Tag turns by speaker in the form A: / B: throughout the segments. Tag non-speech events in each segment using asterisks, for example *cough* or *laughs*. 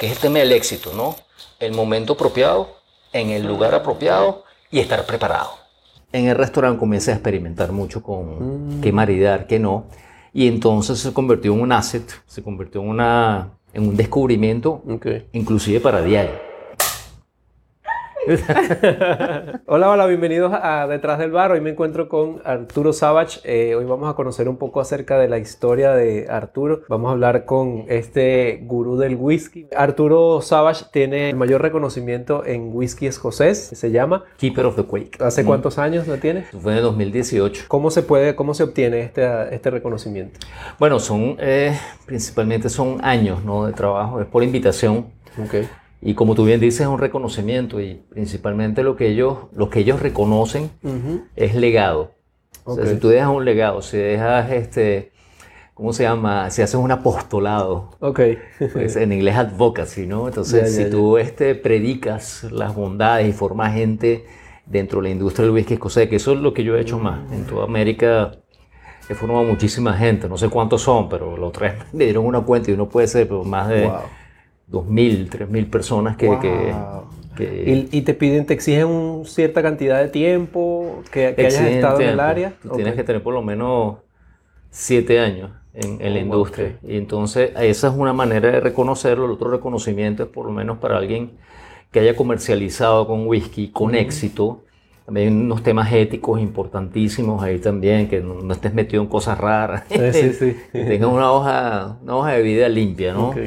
A: que es el tema del éxito, ¿no? El momento apropiado, en el lugar apropiado y estar preparado. En el restaurante comencé a experimentar mucho con
B: Mm.
A: qué maridar, qué no. Y entonces se convirtió en un asset, se convirtió en, una, en un descubrimiento,
B: Ok.
A: inclusive para diario. *laughs*
B: Hola, hola, bienvenidos a Detrás del Bar. Hoy me encuentro con Arturo Savage. Eh, hoy vamos a conocer un poco acerca de la historia de Arturo. Vamos a hablar con este gurú del whisky. Arturo Savage tiene el mayor reconocimiento en whisky escocés, se llama.
A: Keeper of the Quake.
B: ¿Hace
A: Mm.
B: cuántos años lo tienes?
A: Fue en el 2018.
B: ¿Cómo se puede, cómo se obtiene este, este reconocimiento?
A: Bueno, son eh, principalmente son años ¿no? de trabajo, es por invitación.
B: Ok.
A: Y como tú bien dices, es un reconocimiento y principalmente lo que ellos, lo que ellos reconocen
B: Ujú.
A: es legado. O sea, si tú dejas un legado, si dejas este, ¿cómo se llama? Si haces un apostolado,
B: Ok.
A: pues, en inglés advocacy, ¿no? Entonces,
B: Ya,
A: si
B: ya,
A: tú este, predicas las bondades y formas gente dentro de la industria del whisky escocés, que eso es lo que yo he hecho más. En toda América he formado muchísima gente, no sé cuántos son, pero los *laughs* tres me dieron una cuenta y uno puede ser pero más de
B: Wow.
A: 2.000, 3.000 personas que... que-
B: Wow.
A: que-
B: Y, y te piden, te exigen un- cierta cantidad de tiempo que, que hayas estado en el
A: tiempo.
B: área.
A: Tú tienes
B: Ok.
A: que tener por lo menos siete años en, en la
B: Oh,
A: industria.
B: ok.
A: Y entonces esa es una manera de reconocerlo. El otro reconocimiento es por lo menos para alguien que haya comercializado con whisky con éxito. También hay unos temas éticos importantísimos ahí también, que no, no estés metido en cosas raras.
B: Sí, sí, sí. *laughs*
A: que tengas una hoja, una hoja de vida limpia, ¿no?
B: Ok.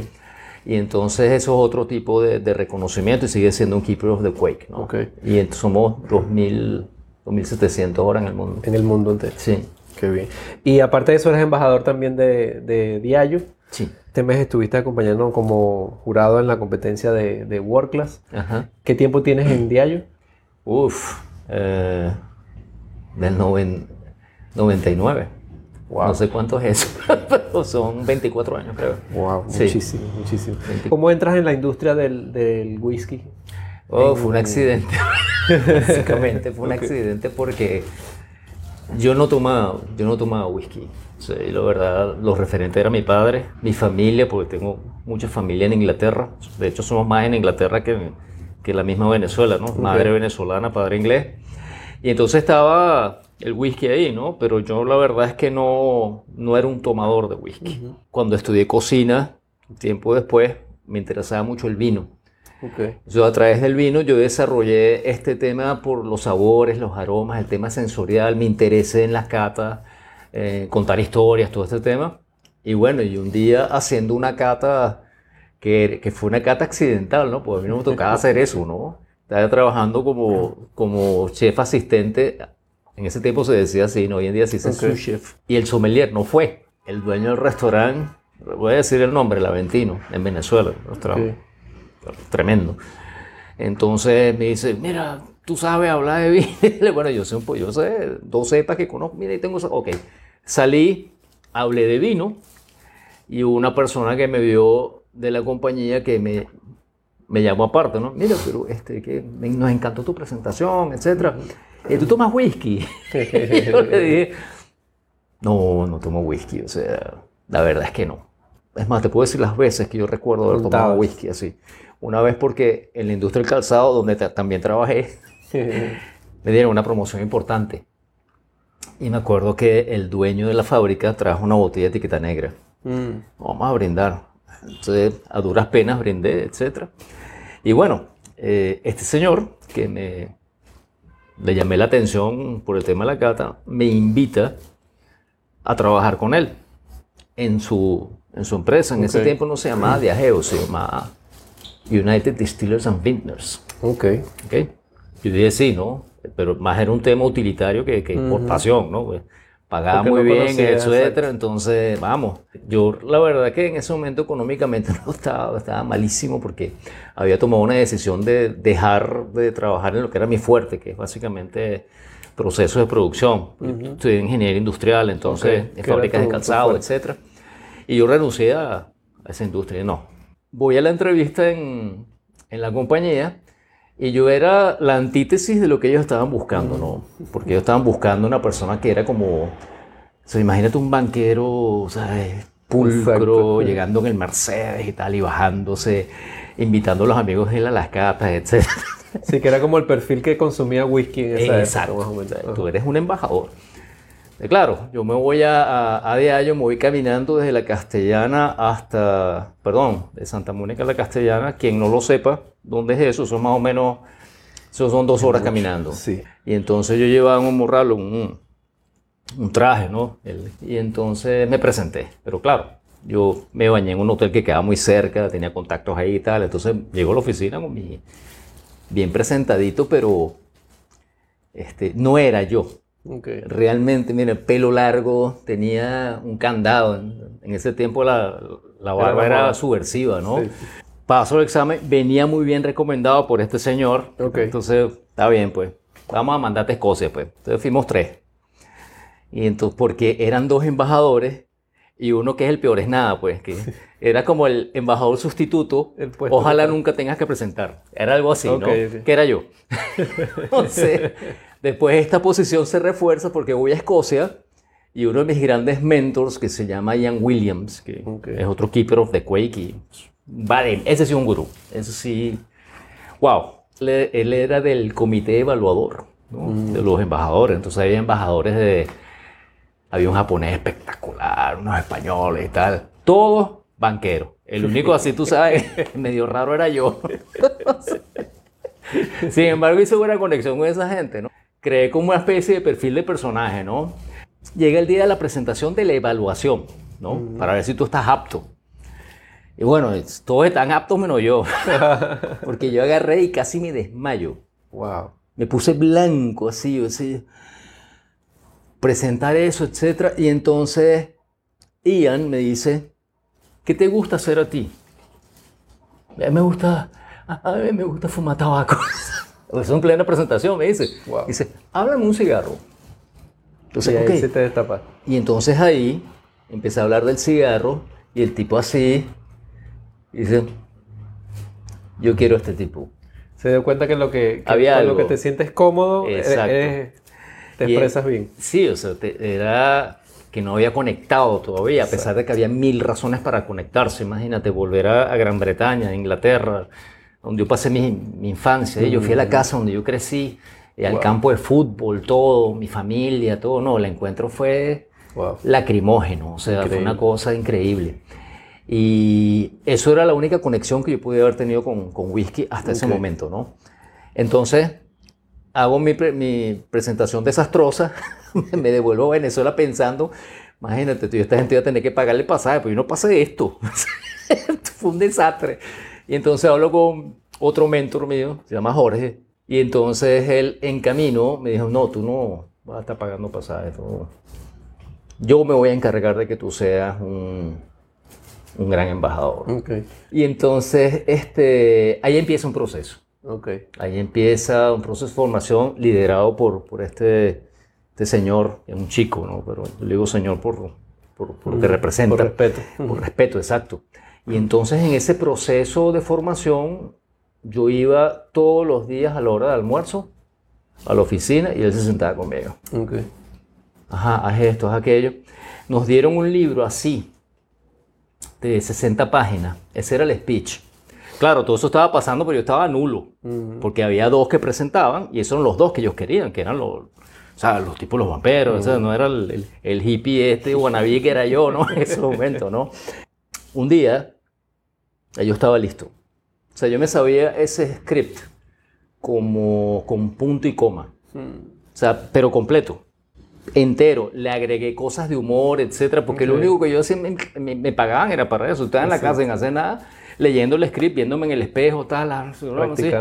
A: Y entonces eso es otro tipo de, de reconocimiento y sigue siendo un Keeper of the Quake, ¿no?
B: Ok.
A: Y somos 2.000, 2.700 ahora en el mundo.
B: En el mundo entero.
A: Sí,
B: Qué bien. Y aparte de eso, eres embajador también de, de Diageo.
A: sí.
B: Este mes estuviste acompañando como jurado en la competencia de, de World Class.
A: Ajá.
B: ¿Qué tiempo tienes en Diageo?
A: Uf, eh, del noven- 99.
B: Wow.
A: No sé cuánto es eso, *laughs* pero son 24 años, creo.
B: Wow,
A: Sí.
B: muchísimo, muchísimo. ¿Cómo entras en la industria del, del whisky?
A: Oh, fue un accidente. *laughs* Básicamente fue un accidente porque yo no tomaba, yo no tomaba whisky. Y la verdad, los referentes eran mi padre, mi familia, porque tengo mucha familia en Inglaterra. De hecho, somos más en Inglaterra que, que la misma Venezuela, ¿no? Madre venezolana, padre inglés. Y entonces estaba el whisky ahí, ¿no? Pero yo la verdad es que no, no era un tomador de whisky. Cuando estudié cocina, tiempo después, me interesaba mucho el vino.
B: Ok.
A: Yo a través del vino yo desarrollé este tema por los sabores, los aromas, el tema sensorial, me interesé en las catas, eh, contar historias, todo este tema. Y bueno, y un día haciendo una cata que, que fue una cata accidental, ¿no? Pues a mí no me tocaba hacer eso, ¿no? Estaba trabajando como, como chef asistente, en ese tiempo se decía así, ¿no? Hoy en día se dice
B: Ok.
A: sous chef. Y el sommelier no fue, el dueño del restaurante, voy a decir el nombre, el Aventino, en Venezuela, un restaurante
B: Ok.
A: tremendo. Entonces me dice, mira, tú sabes hablar de vino. *laughs* bueno, yo sé un poco, yo sé dos cepas que conozco, mira, y tengo eso. Ok, salí, hablé de vino y una persona que me vio de la compañía que me, me llamó aparte, ¿no? Mira, pero este, que me- nos encantó tu presentación, etcétera. Eh, ¿Tú tomas whisky? *laughs* Y yo le dije, no, no tomo whisky, o sea, la verdad es que no. Es más, te puedo decir las veces que yo recuerdo haber tomado whisky así. Una vez porque en la industria del calzado, donde ta- también trabajé, me dieron una promoción importante. Y me acuerdo que el dueño de la fábrica trajo una botella de etiqueta negra.
B: Mm.
A: Vamos a brindar. Entonces, a duras penas brindé, etc. Y bueno, eh, este señor, que me le llamé la atención por el tema de la cata, me invita a trabajar con él en su, en su empresa. En ese
B: Ok.
A: tiempo no se llamaba Diageo, se llamaba United Distillers and Vintners.
B: Ok.
A: ¿ok? Yo dije sí, ¿no? Pero más era un tema utilitario que, que por pasión, ¿no? Pagaba muy
B: no
A: bien,
B: conocía,
A: etcétera.
B: exacto.
A: Entonces, vamos. Yo, la verdad que en ese momento económicamente *laughs* no estaba, estaba malísimo porque había tomado una decisión de dejar de trabajar en lo que era mi fuerte, que es básicamente procesos de producción. Estudié ingeniería industrial, entonces,
B: Ok, que
A: de
B: era
A: fábricas de calzado, etcétera. Y yo renuncié a, a esa industria. No. Voy a la entrevista en, en la compañía y yo era la antítesis de lo que ellos estaban buscando, ¿no? Porque ellos estaban buscando una persona que era como, o sea, imagínate un banquero, ¿sabes? Pulcro, llegando en el Mercedes y tal, y bajándose. invitando a los amigos a ir a las catas, etc.
B: Sí, que era como el perfil que consumía whisky en esa
A: Exacto.
B: época, más o menos.
A: O sea, Tú eres un embajador. Eh, Claro, yo me voy a, a, a diario, me voy caminando desde la Castellana hasta, perdón, de Santa Mónica a la Castellana. Quien no lo sepa, ¿dónde es eso? Son más o menos, eso son dos horas caminando.
B: Sí.
A: Y entonces yo llevaba en un morral un, un traje, ¿no? El- y entonces me presenté. Pero claro, yo me bañé en un hotel que quedaba muy cerca, tenía contactos ahí y tal. Entonces llego a la oficina con mi, bien presentadito, pero este, no era yo.
B: Ok.
A: Realmente, mira, pelo largo, tenía un candado. En, ese tiempo la, la barba era
B: moda.
A: subversiva, ¿no?
B: Sí.
A: Paso el examen, venía muy bien recomendado por este señor.
B: Ok.
A: Entonces, está bien, pues. Vamos a mandarte a Escocia, pues. Entonces fuimos tres. Y entonces, porque eran dos embajadores y uno que es el peor es nada, pues, que era como el embajador sustituto.
B: El puesto
A: Ojalá nunca tengas que presentar. Era algo así,
B: Ok,
A: ¿no?
B: ok.
A: Que era yo. *laughs* Entonces, después esta posición se refuerza porque voy a Escocia y uno de mis grandes mentors, que se llama Ian Williams, que
B: Ok.
A: es otro keeper of the Quake, y, vale, ese sí un gurú. Ese sí, wow. Le- Él era del comité evaluador ¿no? de los embajadores. Entonces había embajadores de. Había un japonés espectacular, unos españoles y tal. Todos banqueros. El único así, tú sabes, *laughs* medio raro era yo. *laughs* Sin embargo, hice buena conexión con esa gente, ¿no? Creé como una especie de perfil de personaje, ¿no? Llega el día de la presentación de la evaluación, ¿no? Para ver si tú estás apto. Y bueno, todos están aptos menos yo. *laughs* Porque yo agarré y casi me desmayo.
B: Wow.
A: Me puse blanco así, yo decía, presentar eso, etc. Y entonces Ian me dice, ¿qué te gusta hacer a ti? A mí me gusta, a mí me gusta fumar tabaco. *laughs* Eso en plena presentación me dice.
B: Wow.
A: Dice, háblame un cigarro. Entonces,
B: y ahí
A: ok.
B: se te destapa.
A: Y entonces ahí empecé a hablar del cigarro y el tipo así dice, yo quiero a este tipo.
B: Se dio cuenta que lo que, que
A: Había
B: con lo que te sientes cómodo, eres-
A: Exacto.
B: eres- te
A: Y-
B: expresas bien.
A: Sí, o sea, te- era que no había conectado todavía, a pesar de que había mil razones para conectarse. Imagínate, volver a, a Gran Bretaña, a Inglaterra, donde yo pasé mi, mi infancia. ¿eh? Yo fui a la casa donde yo crecí, eh, al
B: Wow.
A: campo de fútbol, todo, mi familia, todo. No, el encuentro fue
B: Wow.
A: lacrimógeno, o sea, fue
B: Increíble.
A: una cosa increíble. Y eso era la única conexión que yo pude haber tenido con, con whisky hasta ese
B: Ok.
A: momento, ¿no? Entonces, hago mi, pre- mi presentación desastrosa, *laughs* me devuelvo a Venezuela pensando, imagínate, tú, esta gente iba a tener que pagarle pasaje, pues yo no pasé. Esto *laughs* fue un desastre. Y entonces hablo con otro mentor mío, se llama Jorge, y entonces él en camino me dijo, no, tú no vas a estar pagando pasaje. tú- Yo me voy a encargar de que tú seas un, un gran embajador.
B: Ok.
A: Y entonces este, ahí empieza un proceso.
B: Ok.
A: Ahí empieza un proceso de formación liderado por, por este, este señor, es un chico, ¿no? pero yo le digo señor por, por, por lo que representa.
B: Por respeto.
A: Por respeto, exacto. Y entonces en ese proceso de formación yo iba todos los días a la hora de almuerzo a la oficina y él se sentaba conmigo.
B: Ok.
A: Ajá, haz esto, haz aquello. Nos dieron un libro así, de 60 páginas. Ese era el speech. Claro, todo eso estaba pasando, pero yo estaba nulo.
B: Ujú.
A: Porque había dos que presentaban y esos eran los dos que ellos querían, que eran los, o sea, los tipos los vamperos. o sea, no era el, el- el hippie este wannabe que era yo, ¿no? *laughs* En ese momento, ¿no? Un día, yo estaba listo. O sea, yo me sabía ese script como con punto y coma. O sea, pero completo. Entero. Le agregué cosas de humor, etcétera, porque lo
B: Ok.
A: único que yo hacía, me, me- me pagaban era para eso. Estaba en la casa sin hacer nada, leyendo el script, viéndome en el espejo, tal, así.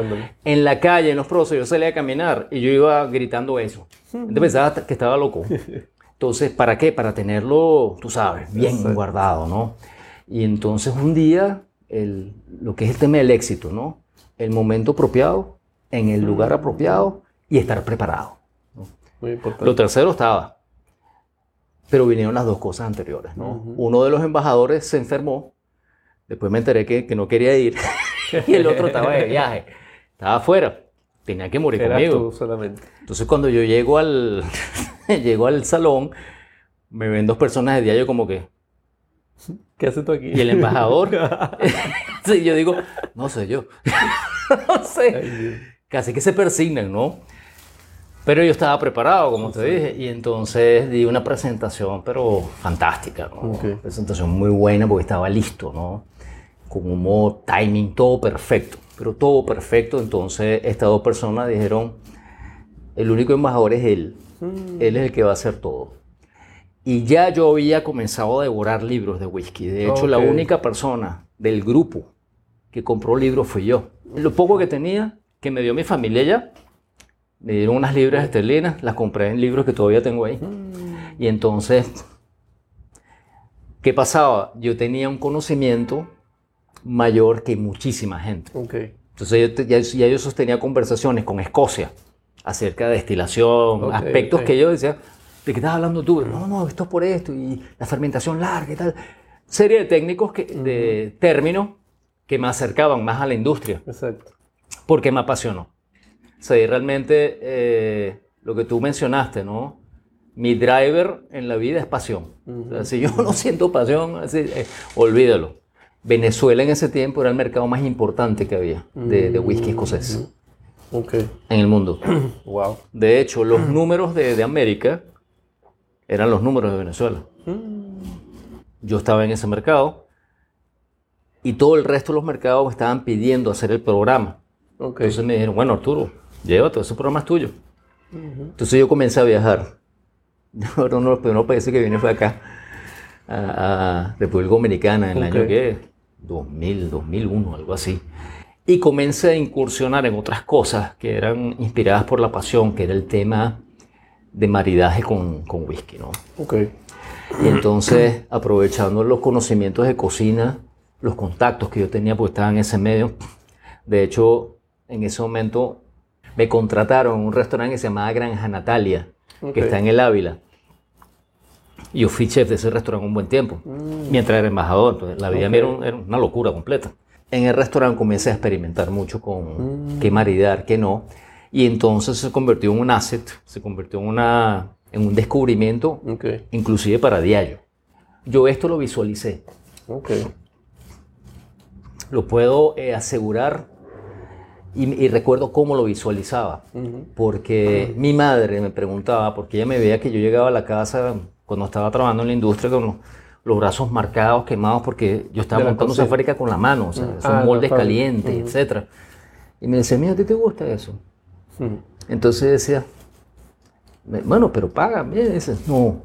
A: En la calle, en los procesos, yo salía a caminar y yo iba gritando eso. Entonces pensaba que estaba loco. Entonces, ¿para qué? Para tenerlo, tú sabes, bien
B: Exacto.
A: guardado, ¿no? Y entonces un día, el- lo que es el tema del éxito, ¿no? El momento apropiado, en el lugar apropiado y estar preparado.
B: Muy importante.
A: Lo tercero estaba. Pero vinieron las dos cosas anteriores, ¿no?
B: Ujú.
A: Uno de los embajadores se enfermó. Después me enteré que, que no quería ir. *laughs* y el otro estaba de viaje. Estaba afuera. Tenía que morir
B: Eras
A: conmigo.
B: tú solamente.
A: Entonces cuando yo llego al, *laughs* llego al salón, me ven dos personas de diario como que... *laughs*
B: ¿Qué haces tú aquí?
A: Y el embajador, *laughs* sí, yo digo, no sé yo. *laughs* no sé.
B: Ay.
A: Casi que se persignan, ¿no? Pero yo estaba preparado, como te dije, y entonces di una presentación, pero fantástica, ¿no?
B: Ok.
A: Presentación muy buena porque estaba listo, ¿no? Con humor, timing, todo perfecto, pero todo perfecto. Entonces estas dos personas dijeron, el único embajador es él, él es el que va a hacer todo. Y ya yo había comenzado a devorar libros de whisky. De hecho, la única persona del grupo que compró libros fui yo. Lo poco que tenía, que me dio mi familia ya, me dieron unas libras esterlinas, las compré en libros que todavía tengo ahí. Y entonces, ¿qué pasaba? Yo tenía un conocimiento mayor que muchísima gente.
B: Ok.
A: Entonces yo ya, ya yo sostenía conversaciones con Escocia acerca de destilación, aspectos que yo decía, ¿de qué estás hablando tú? No, no, esto es por esto y la fermentación larga y tal. Serie de técnicos, que, de términos que me acercaban más a la industria
B: Exacto.
A: porque me apasionó. O sea, y realmente eh, lo que tú mencionaste, ¿no? Mi driver en la vida es pasión. O sea, si yo no siento pasión, así, eh, olvídalo. Venezuela en ese tiempo era el mercado más importante que había de, de whisky escocés
B: Ok.
A: en el mundo. *clears throat*
B: Wow.
A: De hecho, los números de, de América eran los números de Venezuela. Yo estaba en ese mercado y todo el resto de los mercados me estaban pidiendo hacer el programa. Entonces me dijeron, bueno, Arturo, llévate, ese programa es tuyo. Entonces yo comencé a viajar. *laughs* Uno de los primeros países que vine fue acá, a, a República Dominicana, en el
B: Ok.
A: año que 2000, 2001, algo así. Y comencé a incursionar en otras cosas que eran inspiradas por la pasión, que era el tema de maridaje con, con whisky, ¿no?
B: Ok.
A: Y entonces, aprovechando los conocimientos de cocina, los contactos que yo tenía, porque estaba en ese medio, de hecho, en ese momento me contrataron en un restaurante que se llamaba Granja Natalia,
B: Ok.
A: que está en el Ávila. Y yo fui chef de ese restaurante un buen tiempo, mientras era embajador. Entonces, la vida
B: Ok.
A: mía era, un- era una locura completa. En el restaurante comencé a experimentar mucho con qué maridar, qué no. Y entonces se convirtió en un asset, se convirtió en, una, en un descubrimiento
B: Ok.
A: inclusive para diario. Yo esto lo visualicé,
B: Ok.
A: lo puedo eh, asegurar y, y recuerdo cómo lo visualizaba,
B: Ujú.
A: porque mi madre me preguntaba, porque ella me veía que yo llegaba a la casa cuando estaba trabajando en la industria con los, los brazos marcados, quemados, porque yo estaba montando fábrica con la mano, o sea, son
B: Ah,
A: moldes calientes, etcétera. Y me decía, mira, ¿a ti te gusta eso? Entonces decía, "Me- bueno, pero paga, dice, no,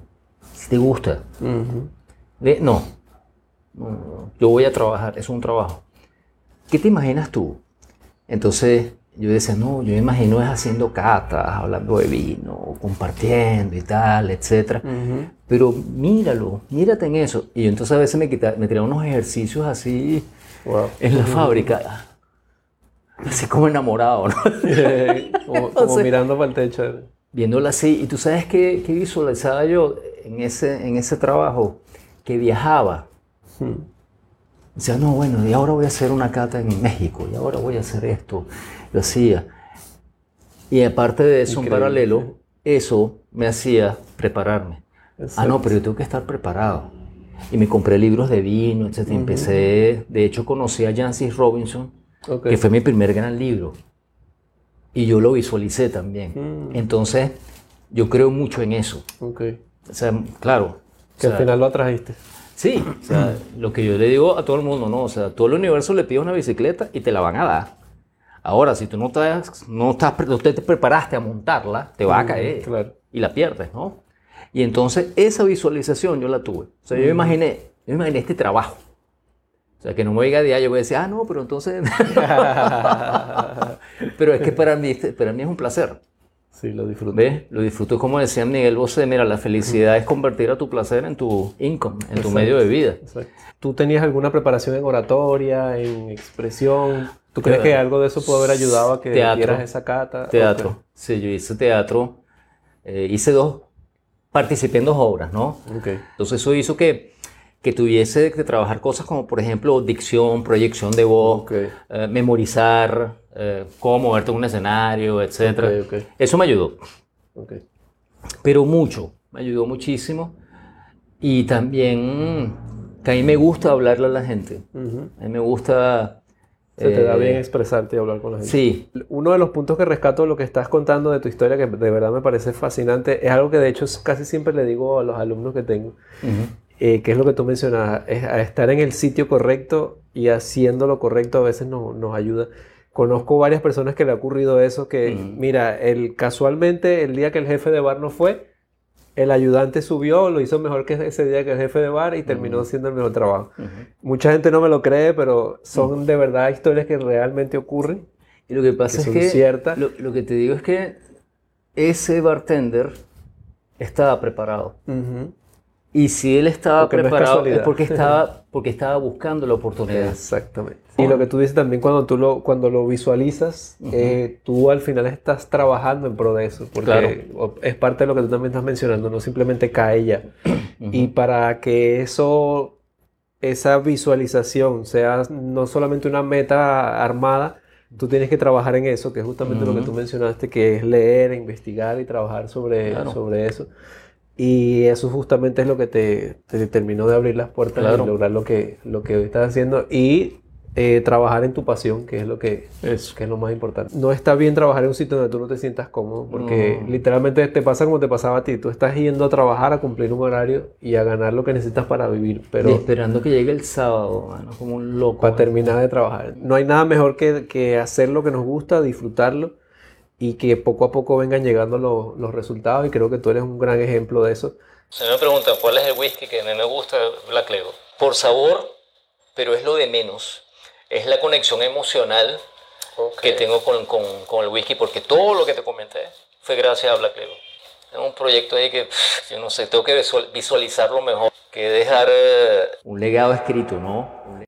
A: si te gusta.
B: Ujú.
A: De- no, no, no, yo voy a trabajar, es un trabajo. ¿Qué te imaginas tú? Entonces yo decía, no, yo me imagino es haciendo catas, hablando de vino, compartiendo y tal, etcétera.
B: Ujú.
A: Pero míralo, mírate en eso. Y yo entonces a veces me, quita- me tiraba unos ejercicios así
B: Wow.
A: en la fábrica, *laughs* así como enamorado, ¿no? *laughs*
B: como, *laughs* como
A: Entonces-
B: mirando para el techo.
A: viéndola así. Y tú sabes qué, qué visualizaba yo en ese, en ese trabajo, que viajaba.
B: Ujú.
A: Decía, no, bueno, y ahora voy a hacer una cata en México, y ahora voy a hacer esto. Lo hacía. Y aparte de eso, en
B: Increíble.
A: paralelo, eso me hacía prepararme. Ah, no, pero yo tengo que estar preparado. Y me compré libros de vino, etc. Empecé, de hecho, conocí a Jancis Robinson,
B: Ok.
A: que fue mi primer gran libro. Y yo lo visualicé también.
B: Mm.
A: Entonces, yo creo mucho en eso.
B: Ok.
A: O sea, claro. o
B: Que al
A: sea,
B: final lo atrajiste.
A: Sí, o sea, lo que yo le digo a todo el mundo, ¿no? O sea, todo el universo le pide una bicicleta y te la van a dar. Ahora, si tú no, estás, no, estás, no te preparaste a montarla, te va a caer
B: Claro.
A: y la pierdes, ¿no? Y entonces esa visualización yo la tuve. O sea, yo me imaginé, yo imaginé este trabajo. Sea, que no me oiga día, yo voy a decir, ah, no, pero entonces... *laughs* pero es que para mí, este- para mí es un placer.
B: Sí, lo disfruté.
A: ¿Ves? Lo disfruto como decía Miguel Bosé, mira, la felicidad es convertir a tu placer en tu income, en tu
B: Exacto.
A: medio de vida.
B: Exacto. ¿Tú tenías alguna preparación en oratoria, en expresión? ¿Tú crees que algo de eso pudo haber ayudado a que
A: Teatro.
B: dieras esa cata?
A: Teatro.
B: Ok.
A: Sí, yo hice teatro. eh, hice dos, participé en dos obras, ¿no?
B: Ok.
A: Entonces eso hizo que, que tuviese que trabajar cosas como, por ejemplo, dicción, proyección de voz,
B: Ok.
A: eh, memorizar, eh, cómo moverte en un escenario, etc.
B: Ok, ok.
A: Eso me ayudó, pero mucho, me ayudó muchísimo. Y también que a mí me gusta hablarle a la gente. A mí me gusta...
B: Se te da
A: eh,
B: bien expresarte y hablar con la gente.
A: Sí,
B: Uno de los puntos que rescato de lo que estás contando de tu historia, que de verdad me parece fascinante, es algo que de hecho casi siempre le digo a los alumnos que tengo,
A: Ujú.
B: Eh, que es lo que tú mencionabas, es a estar en el sitio correcto y haciendo lo correcto a veces nos, nos ayuda. Conozco varias personas que le ha ocurrido eso, que mira, el, casualmente el día que el jefe de bar no fue, el ayudante subió, lo hizo mejor que ese día que el jefe de bar y terminó haciendo el mejor trabajo. Mucha gente no me lo cree, pero son de verdad historias que realmente ocurren.
A: Y lo que pasa
B: Que
A: es que
B: ciertas.
A: Lo, lo que te digo es que ese bartender estaba preparado. Y si él estaba
B: Porque no es
A: preparado es, porque estaba *laughs* porque estaba buscando la oportunidad.
B: Exactamente. Y lo que tú dices también cuando tú lo, cuando lo visualizas, eh, tú al final estás trabajando en pro de eso, porque
A: Claro.
B: es parte de lo que tú también estás mencionando, no simplemente cae ya. *clears throat* Y para que eso, esa visualización sea no solamente una meta armada, tú tienes que trabajar en eso, que es justamente lo que tú mencionaste, que es leer, investigar y trabajar sobre,
A: Claro.
B: sobre eso. Y eso justamente es lo que te, te terminó de abrir las puertas
A: Claro.
B: y lograr lo que, lo que hoy estás haciendo y eh, trabajar en tu pasión, que es lo que,
A: Eso.
B: que es lo más importante. No está bien trabajar en un sitio donde tú no te sientas cómodo, porque
A: No.
B: literalmente te pasa como te pasaba a ti. Tú estás yendo a trabajar, a cumplir un horario y a ganar lo que necesitas para vivir,
A: Y esperando que llegue el sábado, mano, como un loco.
B: para terminar de trabajar. No hay nada mejor que, que hacer lo que nos gusta, disfrutarlo y que poco a poco vengan llegando los, los resultados y creo que tú eres un gran ejemplo de eso.
A: Se me preguntan cuál es el whisky que a mí me gusta, Black Label. Por sabor, pero es lo de menos. Es la conexión emocional que tengo con, con, con el whisky, porque todo lo que te comenté fue gracias a Black Label. Es un proyecto ahí que, pff, yo no sé, tengo que visual- visualizarlo mejor, que dejar eh, un legado escrito, ¿no?